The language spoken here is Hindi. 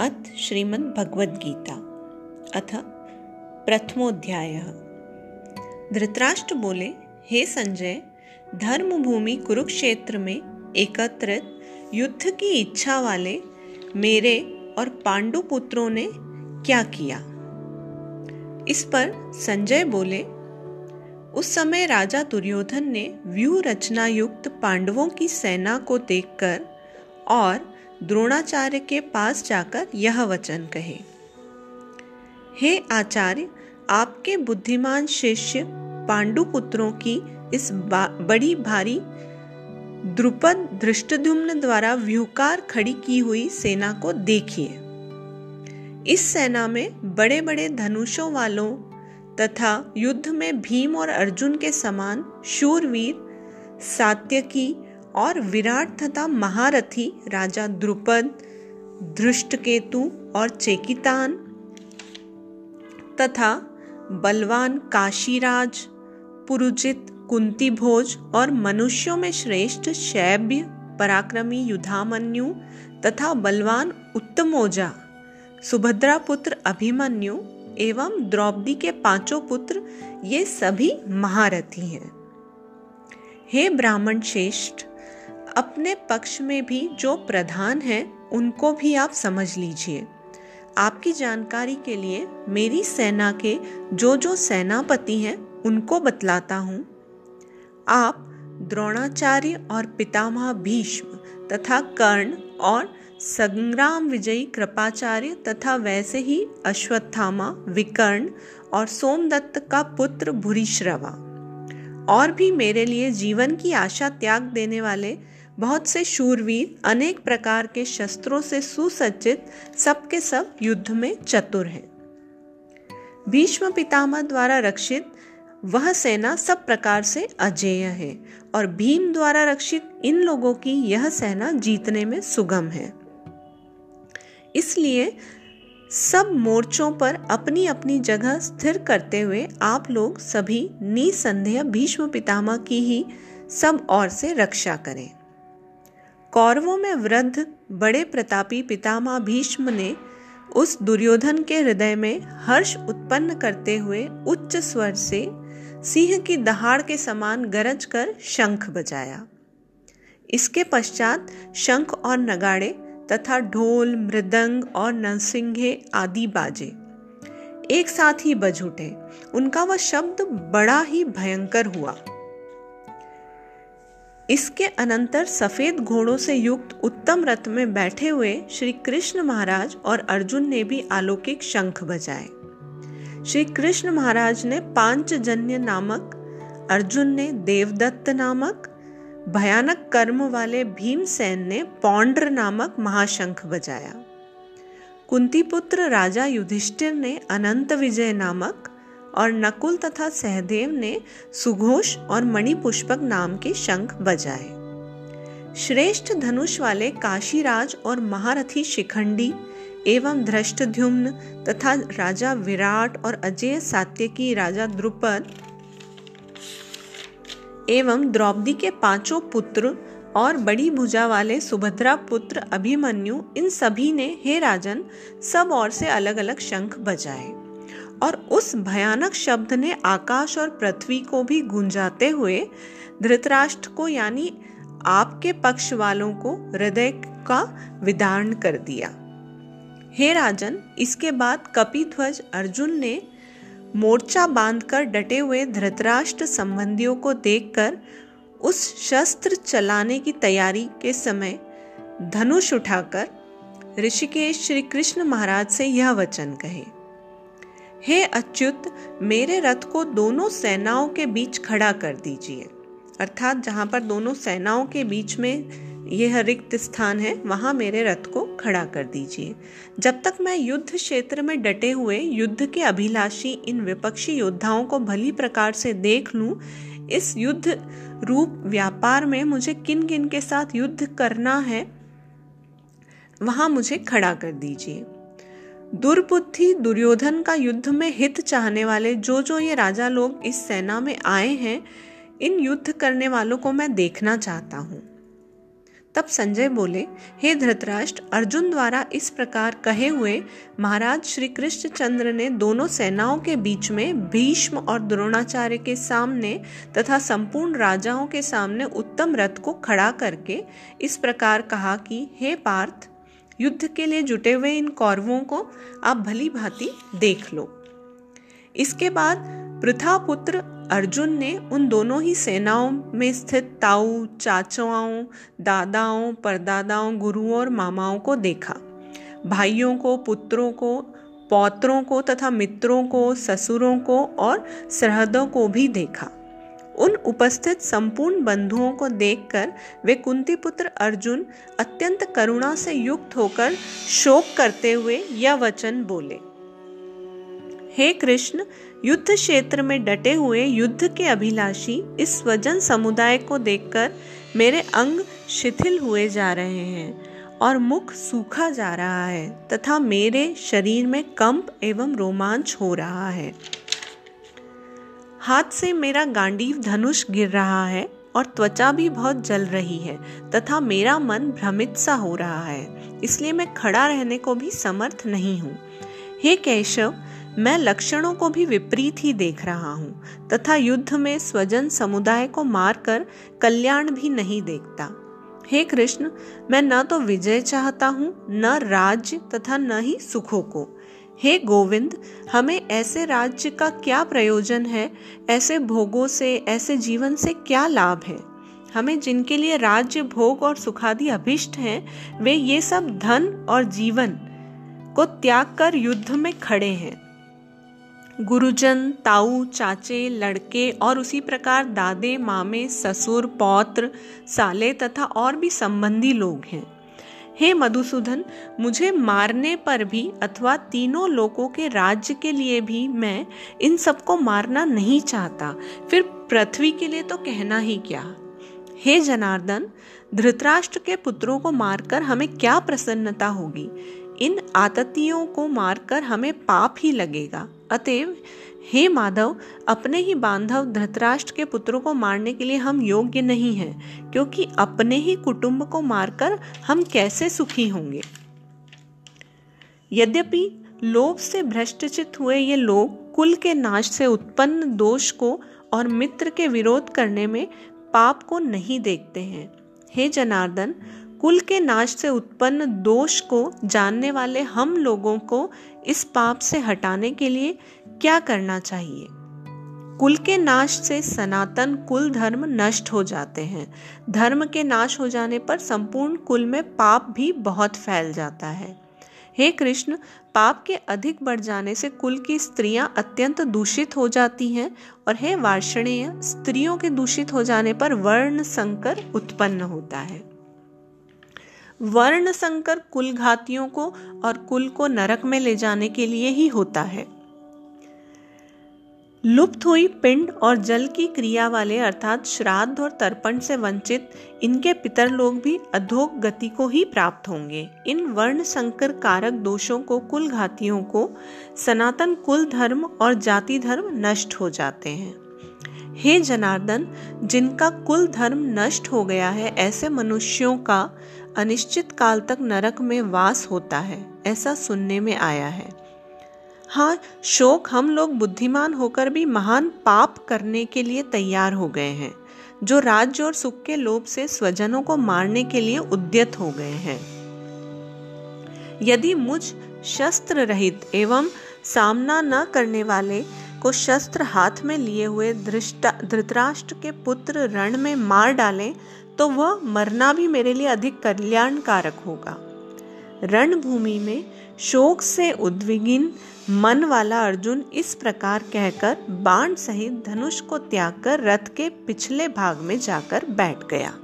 अथ गीता। अथ प्रथमोध्याय। धृतराष्ट्र बोले, हे संजय, धर्मभूमि कुरुक्षेत्र में एकत्रित युद्ध की इच्छा वाले मेरे और पांडु पुत्रों ने क्या किया? इस पर संजय बोले, उस समय राजा दुर्योधन ने व्यू रचना युक्त पांडवों की सेना को देखकर और द्रोणाचार्य के पास जाकर यह वचन कहे, हे आचार्य, आपके बुद्धिमान शिष्य पांडुपुत्रों की इस बड़ी भारी द्रुपद दृष्टधुम्न द्वारा व्यूकार खड़ी की हुई सेना को देखिए। इस सेना में बड़े बड़े धनुषों वालों तथा युद्ध में भीम और अर्जुन के समान शूरवीर, सात्यकी और विराट तथा महारथी राजा द्रुपद, धृष्टकेतु और चेकितान तथा बलवान काशीराज, पुरुजित कुंती भोज और मनुष्यों में श्रेष्ठ शैब्य, पराक्रमी युधामन्यु तथा बलवान उत्तमोजा सुभद्रा पुत्र अभिमन्यु एवं द्रौपदी के पाँचों पुत्र, ये सभी महारथी हैं। हे ब्राह्मण श्रेष्ठ अपने पक्ष में भी जो प्रधान हैं, उनको भी आप समझ लीजिए। आपकी जानकारी के लिए मेरी सेना के जो जो सेनापति हैं, उनको बतलाता हूँ। आप द्रोणाचार्य और पितामह भीष्म तथा कर्ण और संग्राम विजयी कृपाचार्य तथा वैसे ही अश्वत्थामा, विकर्ण और सोमदत्त का पुत्र भूरिश्रवा। और भी मेरे लिए जीवन की आशा त्याग देने वाले बहुत से शूरवीर अनेक प्रकार के शस्त्रों से सुसज्जित, सबके सब युद्ध में चतुर हैं। भीष्म पितामह द्वारा रक्षित वह सेना सब प्रकार से अजेय है और भीम द्वारा रक्षित इन लोगों की यह सेना जीतने में सुगम है। इसलिए सब मोर्चों पर अपनी अपनी जगह स्थिर करते हुए आप लोग सभी निसंदेह भीष्म पितामह की ही सब ओर से रक्षा करें। कौरवों में वृद्ध बड़े प्रतापी पितामह भीष्म ने उस दुर्योधन के हृदय में हर्ष उत्पन्न करते हुए उच्च स्वर से सिंह की दहाड़ के समान गरज कर शंख बजाया। इसके पश्चात शंख और नगाड़े तथा ढोल, मृदंग और नरसिंहे आदि बाजे। एक साथ ही बज उठे। उनका वह शब्द बड़ा ही भयंकर हुआ। इसके अनंतर सफ़ेद घोड़ों से युक्त उत्तम रथ में बैठे हुए श्री कृष्ण महाराज और अर्जुन ने भी अलौकिक शंख बजाए। श्री कृष्ण महाराज ने पांचजन्य नामक, अर्जुन ने देवदत्त नामक, भयानक कर्म वाले भीमसेन ने पौंड्र नामक महाशंख बजाया। कुंती पुत्र राजा युधिष्ठिर ने अनंत विजय नामक और नकुल तथा सहदेव ने सुघोष और मणिपुष्पक नाम के शंख बजाए। श्रेष्ठ धनुष वाले काशीराज और महारथी शिखंडी एवं धृष्टद्युम्न तथा राजा विराट और अजय सात्यकी राजा द्रुपद एवं द्रौपदी के पाँचों पुत्र और बड़ी भुजा वाले सुभद्रा पुत्र अभिमन्यु इन सभी ने हे राजन सब और से अलग अलग शंख बजाए। और उस भयानक शब्द ने आकाश और पृथ्वी को भी गुंजाते हुए धृतराष्ट्र को, यानी आपके पक्ष वालों को, हृदय का विदारण कर दिया। हे राजन, इसके बाद कपिध्वज अर्जुन ने मोर्चा बांधकर डटे हुए धृतराष्ट्र संबंधियों को देखकर उस शस्त्र चलाने की तैयारी के समय धनुष उठाकर ऋषिकेश श्री कृष्ण महाराज से यह वचन कहे। हे अच्युत, मेरे रथ को दोनों सेनाओं के बीच खड़ा कर दीजिए। अर्थात जहाँ पर दोनों सेनाओं के बीच में यह रिक्त स्थान है, वहाँ मेरे रथ को खड़ा कर दीजिए। जब तक मैं युद्ध क्षेत्र में डटे हुए, युद्ध के अभिलाषी इन विपक्षी योद्धाओं को भली प्रकार से देख लूँ, इस युद्ध रूप व्यापार में मुझे किन किन के साथ युद्ध करना है, वहाँ मुझे खड़ा कर दीजिए। दुर्बुद्धि दुर्योधन का युद्ध में हित चाहने वाले जो जो ये राजा लोग इस सेना में आए हैं, इन युद्ध करने वालों को मैं देखना चाहता हूँ। तब संजय बोले, हे धृतराष्ट्र, अर्जुन द्वारा इस प्रकार कहे हुए महाराज श्री कृष्ण चंद्र ने दोनों सेनाओं के बीच में भीष्म और द्रोणाचार्य के सामने तथा संपूर्ण राजाओं के सामने उत्तम रथ को खड़ा करके इस प्रकार कहा कि, हे पार्थ युद्ध के लिए जुटे हुए इन कौरवों को आप भली भांति देख लो। इसके बाद प्रथा पुत्र अर्जुन ने उन दोनों ही सेनाओं में स्थित ताऊ, चाचाओं, दादाओं, परदादाओं, गुरुओं और मामाओं को देखा। भाइयों को, पुत्रों को, पौत्रों को तथा मित्रों को, ससुरों को और सरहदों को भी देखा। उन उपस्थित संपूर्ण बंधुओं को देखकर वे कुंती पुत्र अर्जुन अत्यंत करुणा से युक्त होकर शोक करते हुए यह वचन बोले, हे कृष्ण, युद्ध क्षेत्र में डटे हुए युद्ध के अभिलाषी इस स्वजन समुदाय को देखकर मेरे अंग शिथिल हुए जा रहे हैं और मुख सूखा जा रहा है तथा मेरे शरीर में कंप एवं रोमांच हो रहा है। हाथ से मेरा गांडीव धनुष गिर रहा है और त्वचा भी बहुत जल रही है तथा मेरा मन भ्रमित सा हो रहा है। इसलिए मैं खड़ा रहने को भी समर्थ नहीं हूँ। हे केशव, मैं लक्षणों को भी विपरीत ही देख रहा हूँ तथा युद्ध में स्वजन समुदाय को मारकर कल्याण भी नहीं देखता। हे कृष्ण, मैं न तो विजय चाहता हूँ, न राज्य तथा न ही सुखों को। हे गोविंद, हमें ऐसे राज्य का क्या प्रयोजन है? ऐसे भोगों से, ऐसे जीवन से क्या लाभ है? हमें जिनके लिए राज्य, भोग और सुखादि अभिष्ट हैं, वे ये सब धन और जीवन को त्याग कर युद्ध में खड़े हैं। गुरुजन, ताऊ, चाचे, लड़के और उसी प्रकार दादे, मामे, ससुर, पौत्र, साले तथा और भी संबंधी लोग हैं। हे मधुसूदन, मुझे मारने पर भी अथवा तीनों लोगों के राज्य के लिए भी मैं इन सबको मारना नहीं चाहता। फिर पृथ्वी के लिए तो कहना ही क्या? हे जनार्दन, धृतराष्ट्र के पुत्रों को मारकर हमें क्या प्रसन्नता होगी? इन आततियों को मारकर हमें पाप ही लगेगा। अतएव हे माधव, अपने ही बांधव धृतराष्ट्र के पुत्रों को मारने के लिए हम योग्य नहीं हैं, क्योंकि अपने ही कुटुंब को मारकर हम कैसे सुखी होंगे? यद्यपि लोभ से भ्रष्टचित हुए ये लोग कुल के नाश से उत्पन्न दोष को और मित्र के विरोध करने में पाप को नहीं देखते हैं। हे जनार्दन, कुल के नाश से उत्पन्न दोष को जानने वाले हम लोगों को इस पाप से हटाने के लिए क्या करना चाहिए? कुल के नाश से सनातन कुल धर्म नष्ट हो जाते हैं। धर्म के नाश हो जाने पर संपूर्ण कुल में पाप भी बहुत फैल जाता है। हे कृष्ण, पाप के अधिक बढ़ जाने से कुल की स्त्रियाँ अत्यंत दूषित हो जाती हैं और हे वार्षणीय, स्त्रियों के दूषित हो जाने पर वर्ण संकर उत्पन्न होता है। वर्ण संकर कुल घातियों को और कुल को नरक में ले जाने के लिए ही होता है। लुप्त हुई पिंड और जल की क्रिया वाले अर्थात श्राद्ध और तर्पण से वंचित इनके पितर लोग भी अधोग गति को ही प्राप्त होंगे। इन वर्ण संकर कारक दोषों को, कुल घातियों को, सनातन कुल धर्म और जाति धर्म नष्ट हो जाते हैं। हे जनार्दन, जिनका कुल धर्म नष्ट हो गया है, ऐसे मनुष्यों का अनिश्चित काल तक नरक में वास होता है, ऐसा सुनने में आया है। हाँ शोक हम लोग बुद्धिमान होकर भी महान पाप करने के लिए तैयार हो गए हैं, जो राज्य और सुख के लोभ से स्वजनों को मारने के लिए उद्यत हो गए हैं। यदि मुझ शस्त्र रहित एवं सामना न करने वाले को शस्त्र हाथ में लिए हुए धृतराष्ट्र के पुत्र रण में मार डालें तो वह मरना भी मेरे लिए अधिक कल्याणकारक होगा। रणभूमि में शोक से उद्विग्न मन वाला अर्जुन इस प्रकार कहकर बाण सहित धनुष को त्याग कर रथ के पिछले भाग में जाकर बैठ गया।